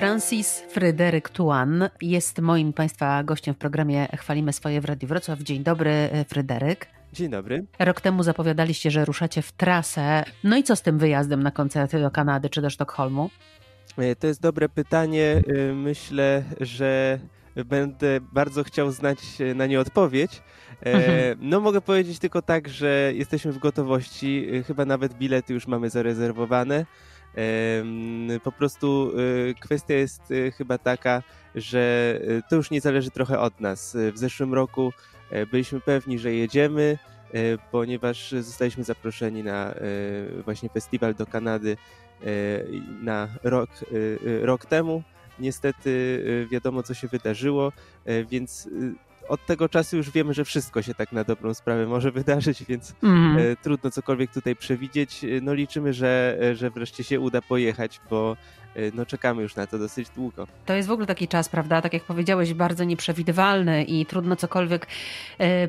Francis Fryderyk Tuan jest moim Państwa gościem w programie Chwalimy swoje w Radiu Wrocław. Dzień dobry, Fryderyk. Dzień dobry. Rok temu zapowiadaliście, że ruszacie w trasę. No i co z tym wyjazdem na koncerty do Kanady czy do Sztokholmu? E, to jest dobre pytanie. E, myślę, że będę bardzo chciał znać na nie odpowiedź. E, mhm. No mogę powiedzieć tylko tak, że jesteśmy w gotowości. Chyba nawet bilety już mamy zarezerwowane. Po prostu kwestia jest chyba taka, że to już nie zależy trochę od nas. W zeszłym roku byliśmy pewni, że jedziemy, ponieważ zostaliśmy zaproszeni na właśnie festiwal do Kanady na rok, rok temu. Niestety wiadomo, co się wydarzyło, więc od tego czasu już wiemy, że wszystko się tak na dobrą sprawę może wydarzyć, więc mm. trudno cokolwiek tutaj przewidzieć. E, no liczymy, że, e, że wreszcie się uda pojechać, bo no czekamy już na to dosyć długo. To jest w ogóle taki czas, prawda? Tak jak powiedziałeś, bardzo nieprzewidywalny i trudno cokolwiek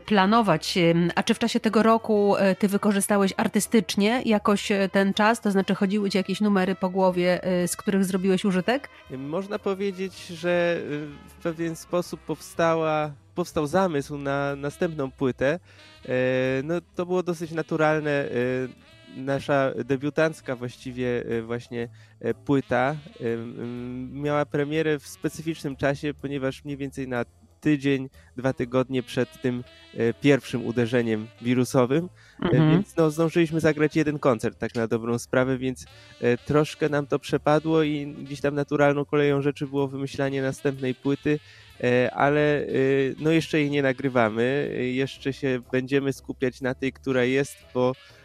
planować. A czy w czasie tego roku ty wykorzystałeś artystycznie jakoś ten czas? To znaczy chodziły ci jakieś numery po głowie, z których zrobiłeś użytek? Można powiedzieć, że w pewien sposób powstała powstał zamysł na następną płytę, no to było dosyć naturalne. E, nasza debiutancka właściwie e, właśnie płyta miała premierę w specyficznym czasie, ponieważ mniej więcej na tydzień, dwa tygodnie przed tym pierwszym uderzeniem wirusowym, mhm. więc no, zdążyliśmy zagrać jeden koncert tak na dobrą sprawę, więc troszkę nam to przepadło i gdzieś tam naturalną koleją rzeczy było wymyślanie następnej płyty, E, ale e, no jeszcze jej nie nagrywamy. Jeszcze się będziemy skupiać na tej, która jest, bo E,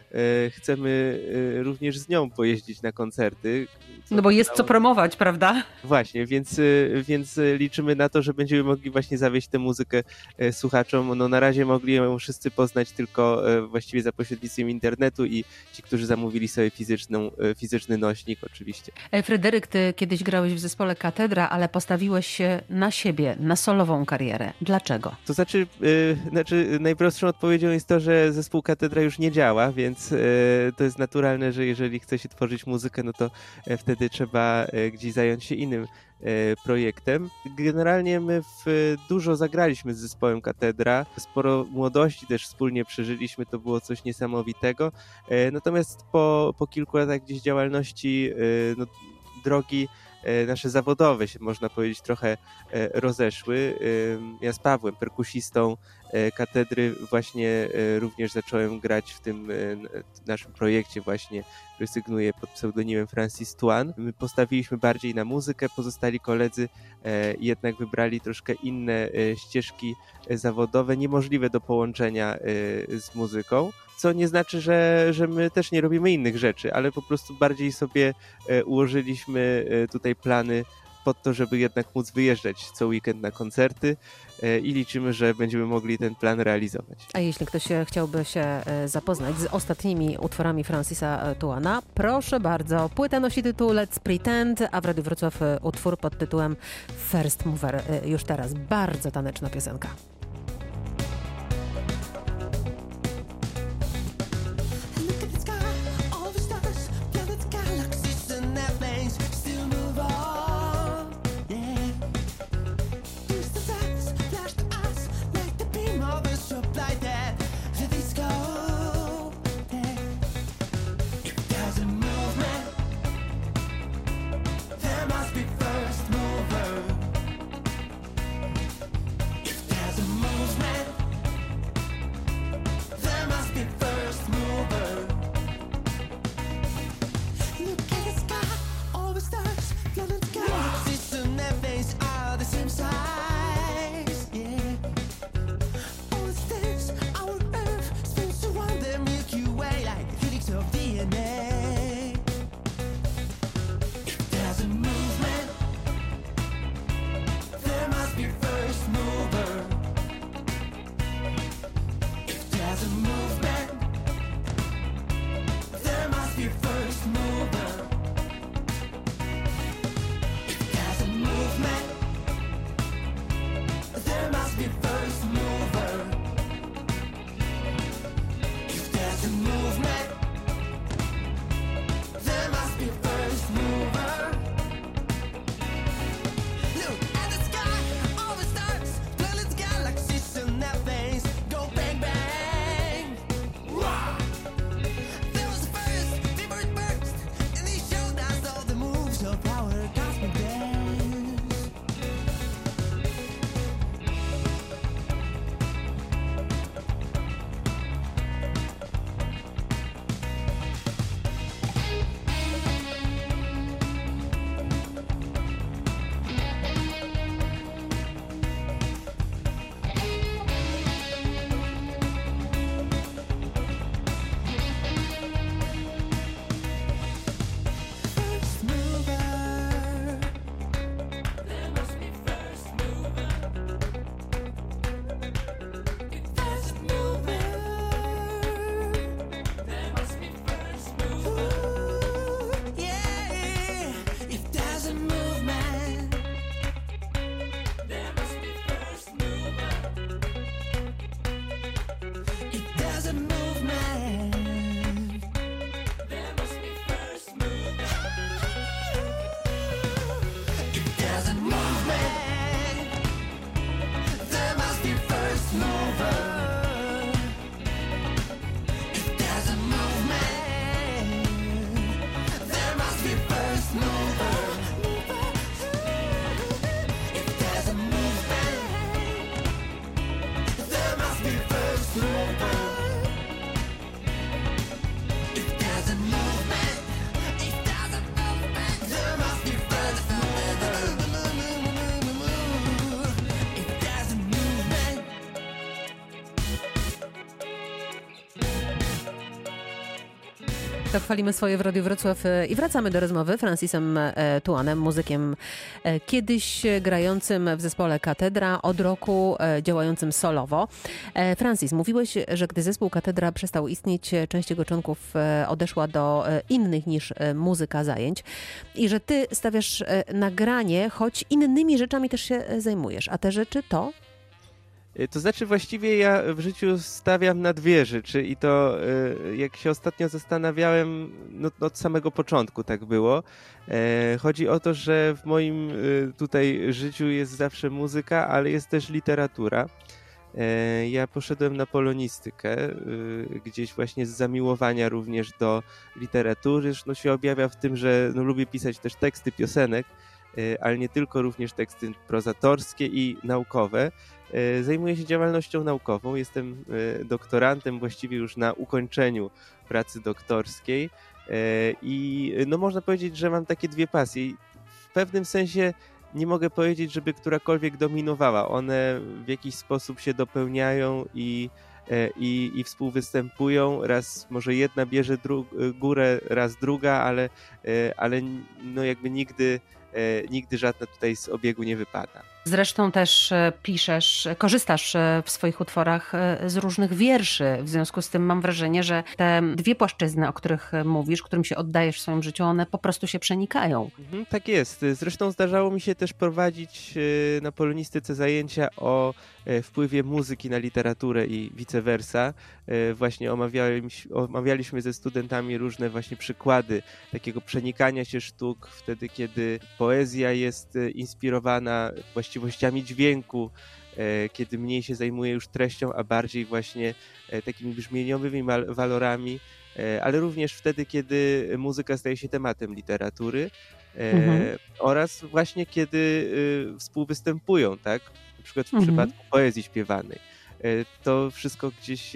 chcemy e, również z nią pojeździć na koncerty. No bo jest co promować, prawda? Właśnie, więc, e, więc liczymy na to, że będziemy mogli właśnie zawieść tę muzykę słuchaczom. No na razie mogli ją wszyscy poznać tylko właściwie za pośrednictwem internetu i ci, którzy zamówili sobie fizyczną, fizyczny nośnik oczywiście. Fryderyk, ty kiedyś grałeś w zespole Katedra, ale postawiłeś się na siebie, na solową karierę. Dlaczego? To znaczy, yy, znaczy najprostszą odpowiedzią jest to, że zespół Katedra już nie działa, więc więc e, to jest naturalne, że jeżeli chce się tworzyć muzykę, no to e, wtedy trzeba e, gdzieś zająć się innym projektem. Generalnie my w, dużo zagraliśmy z zespołem Katedra, sporo młodości też wspólnie przeżyliśmy, to było coś niesamowitego. Natomiast po, po kilku latach gdzieś działalności no, drogi nasze zawodowe się można powiedzieć trochę rozeszły. Ja z Pawłem, perkusistą, E, katedry właśnie e, również zacząłem grać w tym e, naszym projekcie właśnie, który pod pseudonimem Francis Tuan. My postawiliśmy bardziej na muzykę, pozostali koledzy jednak wybrali troszkę inne ścieżki zawodowe, niemożliwe do połączenia z muzyką co nie znaczy, że, że my też nie robimy innych rzeczy, ale po prostu bardziej sobie ułożyliśmy tutaj plany pod to, żeby jednak móc wyjeżdżać co weekend na koncerty e, i liczymy, że będziemy mogli ten plan realizować. A jeśli ktoś chciałby się e, zapoznać z ostatnimi utworami Francisa Tuana, proszę bardzo. Płyta nosi tytuł Let's Pretend, a w Radiu Wrocław e, utwór pod tytułem First Mover. Już teraz bardzo taneczna piosenka. man. To chwalimy swoje w Radiu Wrocław e, i wracamy do rozmowy. Francisem e, Tuanem, muzykiem e, kiedyś grającym w zespole Katedra, od roku działającym solowo. Francis, mówiłeś, że gdy zespół Katedra przestał istnieć, część jego członków odeszła do innych niż muzyka zajęć i że ty stawiasz nagranie, choć innymi rzeczami też się zajmujesz. A te rzeczy to? Y, to znaczy właściwie ja w życiu stawiam na dwie rzeczy i to y, jak się ostatnio zastanawiałem, no, od samego początku tak było. E, chodzi o to, że w moim y, tutaj życiu jest zawsze muzyka, ale jest też literatura. Ja poszedłem na polonistykę, gdzieś właśnie z zamiłowania również do literatury. No się objawia w tym, że no, lubię pisać też teksty piosenek, ale nie tylko, również teksty prozatorskie i naukowe. E, zajmuję się działalnością naukową. Jestem e, doktorantem, właściwie już na ukończeniu pracy doktorskiej. E, I no można powiedzieć, że mam takie dwie pasje. W pewnym sensie nie mogę powiedzieć, żeby którakolwiek dominowała. One w jakiś sposób się dopełniają i, i, i współwystępują. Raz może jedna bierze górę, raz druga, ale, ale no jakby nigdy, nigdy żadna tutaj z obiegu nie wypada. Zresztą też e, piszesz, korzystasz e, w swoich utworach e, z różnych wierszy. W związku z tym mam wrażenie, że te dwie płaszczyzny, o których mówisz, którym się oddajesz w swoim życiu, one po prostu się przenikają. Mhm, tak jest. Zresztą zdarzało mi się też prowadzić na polonistyce zajęcia o wpływie muzyki na literaturę i vice versa. Właśnie omawialiśmy, ze studentami różne właśnie przykłady takiego przenikania się sztuk wtedy, kiedy poezja jest inspirowana właściwie właściwościami dźwięku, e, kiedy mniej się zajmuje już treścią, a bardziej właśnie e, takimi brzmieniowymi walorami, e, ale również wtedy, kiedy muzyka staje się tematem literatury mhm. oraz właśnie kiedy współwystępują, tak? Na przykład w mhm. przypadku poezji śpiewanej. To wszystko gdzieś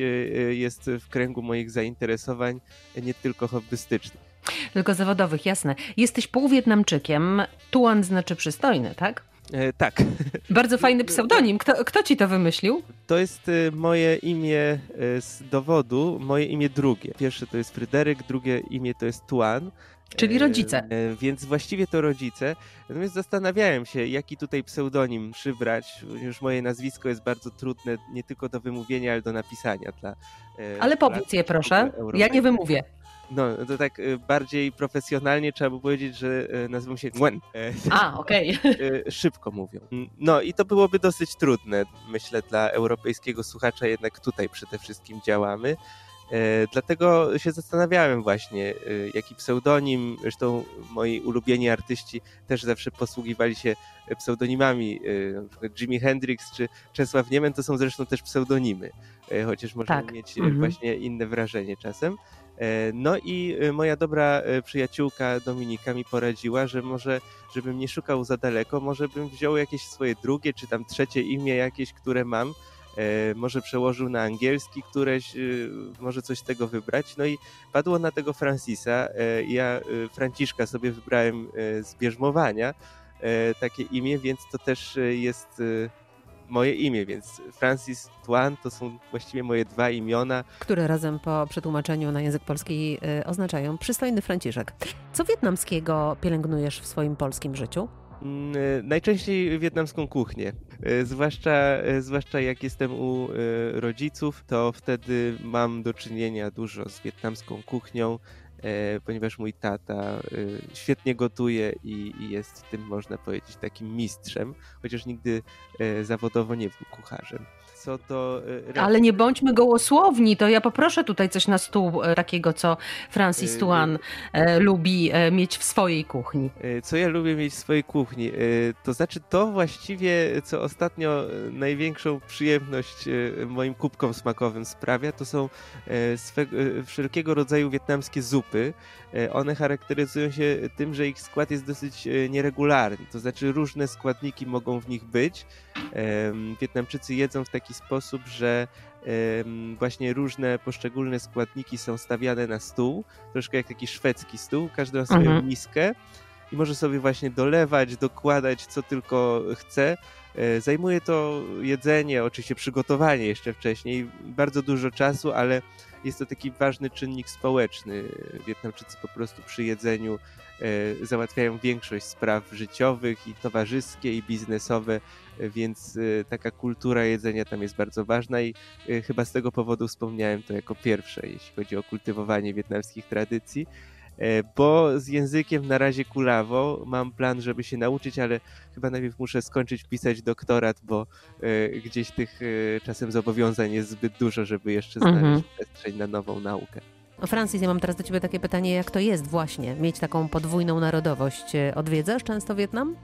jest w kręgu moich zainteresowań, nie tylko hobbystycznych. Tylko zawodowych, jasne. Jesteś półwietnamczykiem. Tuan znaczy przystojny, tak? E, tak. Bardzo fajny pseudonim. Kto, kto ci to wymyślił? To jest e, moje imię e, z dowodu, moje imię drugie. Pierwsze to jest Fryderyk, drugie imię to jest Tuan. Czyli rodzice. Więc właściwie to rodzice. Natomiast zastanawiałem się, jaki tutaj pseudonim przybrać. Już moje nazwisko jest bardzo trudne nie tylko do wymówienia, ale do napisania. Dla, ale powiedz je proszę, ja nie wymówię. No, to tak y, bardziej profesjonalnie trzeba by powiedzieć, że y, nazywam się Gwen. E, A, okej. Okay. Szybko mówią. No i to byłoby dosyć trudne, myślę, dla europejskiego słuchacza, jednak tutaj przede wszystkim działamy. E, dlatego się zastanawiałem właśnie, e, jaki pseudonim, zresztą moi ulubieni artyści też zawsze posługiwali się pseudonimami, na przykład Jimi Hendrix czy Czesław Niemen to są zresztą też pseudonimy, chociaż można tak. mieć mhm. właśnie inne wrażenie czasem. E, no i e, moja dobra e, przyjaciółka Dominika mi poradziła, że może, żebym nie szukał za daleko, może bym wziął jakieś swoje drugie czy tam trzecie imię jakieś, które mam, może przełożył na angielski któreś, może coś tego wybrać. No i padło na tego Francisa. Ja Franciszka sobie wybrałem z bierzmowania takie imię, więc to też jest moje imię, więc Francis Tuan to są właściwie moje dwa imiona. Które razem po przetłumaczeniu na język polski oznaczają przystojny Franciszek. Co wietnamskiego pielęgnujesz w swoim polskim życiu? Mm, y, najczęściej wietnamską kuchnię. Y, zwłaszcza, zwłaszcza jak jestem u rodziców, to wtedy mam do czynienia dużo z wietnamską kuchnią. ponieważ mój tata świetnie gotuje i, i jest tym, można powiedzieć, takim mistrzem, chociaż nigdy zawodowo nie był kucharzem co do... E, Ale nie bądźmy gołosłowni, to ja poproszę tutaj coś na stół e, takiego, co Francis e, Tuan lubi mieć w swojej kuchni. Co ja lubię mieć w swojej kuchni? To znaczy to właściwie, co ostatnio największą przyjemność moim kubkom smakowym sprawia, to są wszelkiego rodzaju wietnamskie zupy. One charakteryzują się tym, że ich skład jest dosyć nieregularny, to znaczy różne składniki mogą w nich być. Wietnamczycy jedzą w taki taki sposób, że właśnie różne poszczególne składniki są stawiane na stół, troszkę jak taki szwedzki stół, każdy ma swoją mhm. miskę i może sobie właśnie dolewać, dokładać co tylko chce. E, zajmuje to jedzenie, oczywiście przygotowanie jeszcze wcześniej, bardzo dużo czasu, ale jest to taki ważny czynnik społeczny. Wietnamczycy po prostu przy jedzeniu e, załatwiają większość spraw życiowych i towarzyskie i biznesowe, więc e, taka kultura jedzenia tam jest bardzo ważna i chyba z tego powodu wspomniałem to jako pierwsze, jeśli chodzi o kultywowanie wietnamskich tradycji. E, bo z językiem na razie kulawo. Mam plan, żeby się nauczyć, ale chyba najpierw muszę skończyć pisać doktorat, bo e, gdzieś tych e, czasem zobowiązań jest zbyt dużo, żeby jeszcze znaleźć mhm. przestrzeń na nową naukę. Francis, ja mam teraz do Ciebie takie pytanie, jak to jest właśnie mieć taką podwójną narodowość? Odwiedzasz często Wietnam?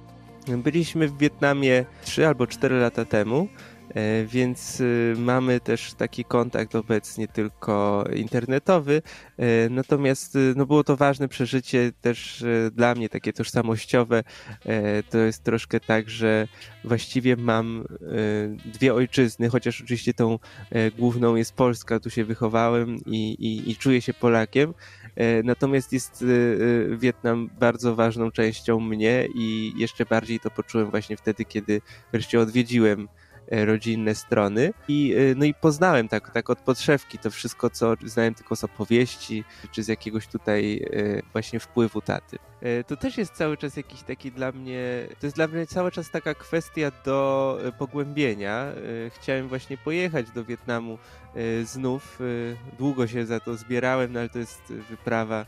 Byliśmy w Wietnamie 3 albo 4 lata temu. E, więc y, mamy też taki kontakt obecnie tylko internetowy. E, natomiast y, no było to ważne przeżycie też y, dla mnie, takie tożsamościowe. E, to jest troszkę tak, że właściwie mam dwie ojczyzny, chociaż oczywiście tą główną jest Polska, tu się wychowałem i, i, i czuję się Polakiem. Natomiast jest Wietnam bardzo ważną częścią mnie i jeszcze bardziej to poczułem właśnie wtedy, kiedy wreszcie odwiedziłem rodzinne strony i, e, no i poznałem tak, tak od podszewki to wszystko, co znałem tylko z opowieści, czy z jakiegoś tutaj e, właśnie wpływu taty. To też jest cały czas jakiś taki dla mnie, to jest dla mnie cały czas taka kwestia do pogłębienia. Chciałem właśnie pojechać do Wietnamu znów. Długo się za to zbierałem, no ale to jest wyprawa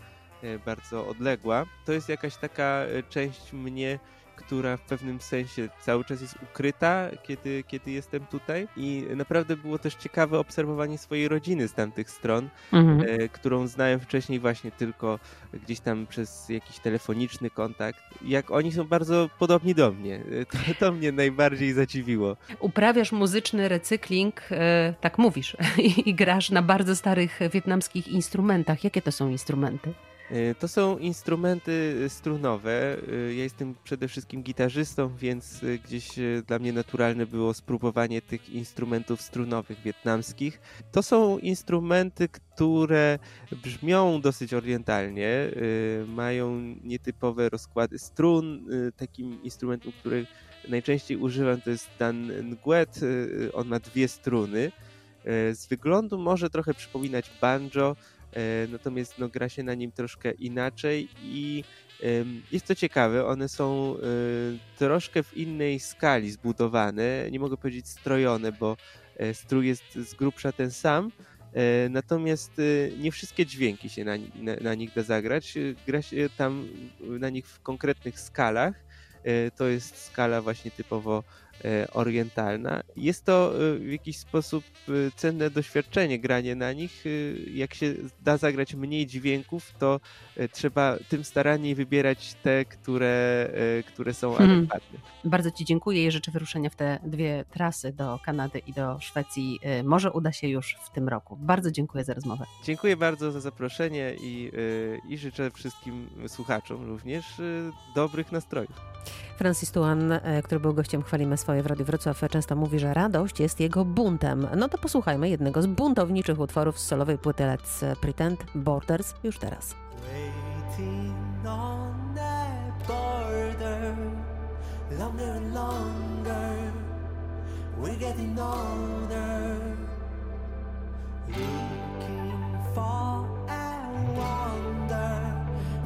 bardzo odległa. To jest jakaś taka część mnie, która w pewnym sensie cały czas jest ukryta, kiedy, kiedy jestem tutaj. I naprawdę było też ciekawe obserwowanie swojej rodziny z tamtych stron, mhm. e, którą znałem wcześniej właśnie tylko gdzieś tam przez jakiś telefoniczny kontakt. Jak oni są bardzo podobni do mnie. E, to, to mnie najbardziej zadziwiło. Uprawiasz muzyczny recykling, e, tak mówisz, i, i grasz na bardzo starych wietnamskich instrumentach. Jakie to są instrumenty? E, to są instrumenty strunowe. E, ja jestem przede wszystkim gitarzystą, więc gdzieś dla mnie naturalne było spróbowanie tych instrumentów strunowych wietnamskich. To są instrumenty, które brzmią dosyć orientalnie, mają nietypowe rozkłady strun. Takim instrumentem, który najczęściej używam, to jest Dan Nguet. On ma dwie struny. Z wyglądu może trochę przypominać banjo, natomiast no, gra się na nim troszkę inaczej i jest to ciekawe, one są e, troszkę w innej skali zbudowane, nie mogę powiedzieć strojone, bo e, strój jest z grubsza ten sam, natomiast nie wszystkie dźwięki się na, na, na nich da zagrać, gra się tam na nich w konkretnych skalach, to jest skala właśnie typowo E, orientalna. Jest to e, w jakiś sposób e, cenne doświadczenie granie na nich. Jak się da zagrać mniej dźwięków, to trzeba tym staranniej wybierać te, które, które są hmm. adekwatne. Bardzo Ci dziękuję i życzę wyruszenia w te dwie trasy do Kanady i do Szwecji. Może uda się już w tym roku. Bardzo dziękuję za rozmowę. Dziękuję bardzo za zaproszenie i, i życzę wszystkim słuchaczom również dobrych nastrojów. Francis Tuan, e, który był gościem Chwalimy Swoje w Radiu Wrocław, często mówi, że radość jest jego buntem. No to posłuchajmy jednego z buntowniczych utworów z solowej płyty Let's Pretend Borders już teraz.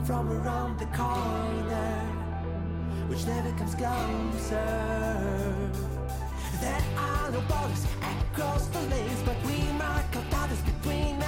from around the corner which never comes closer. There are no borders across the lanes, but we mark our borders between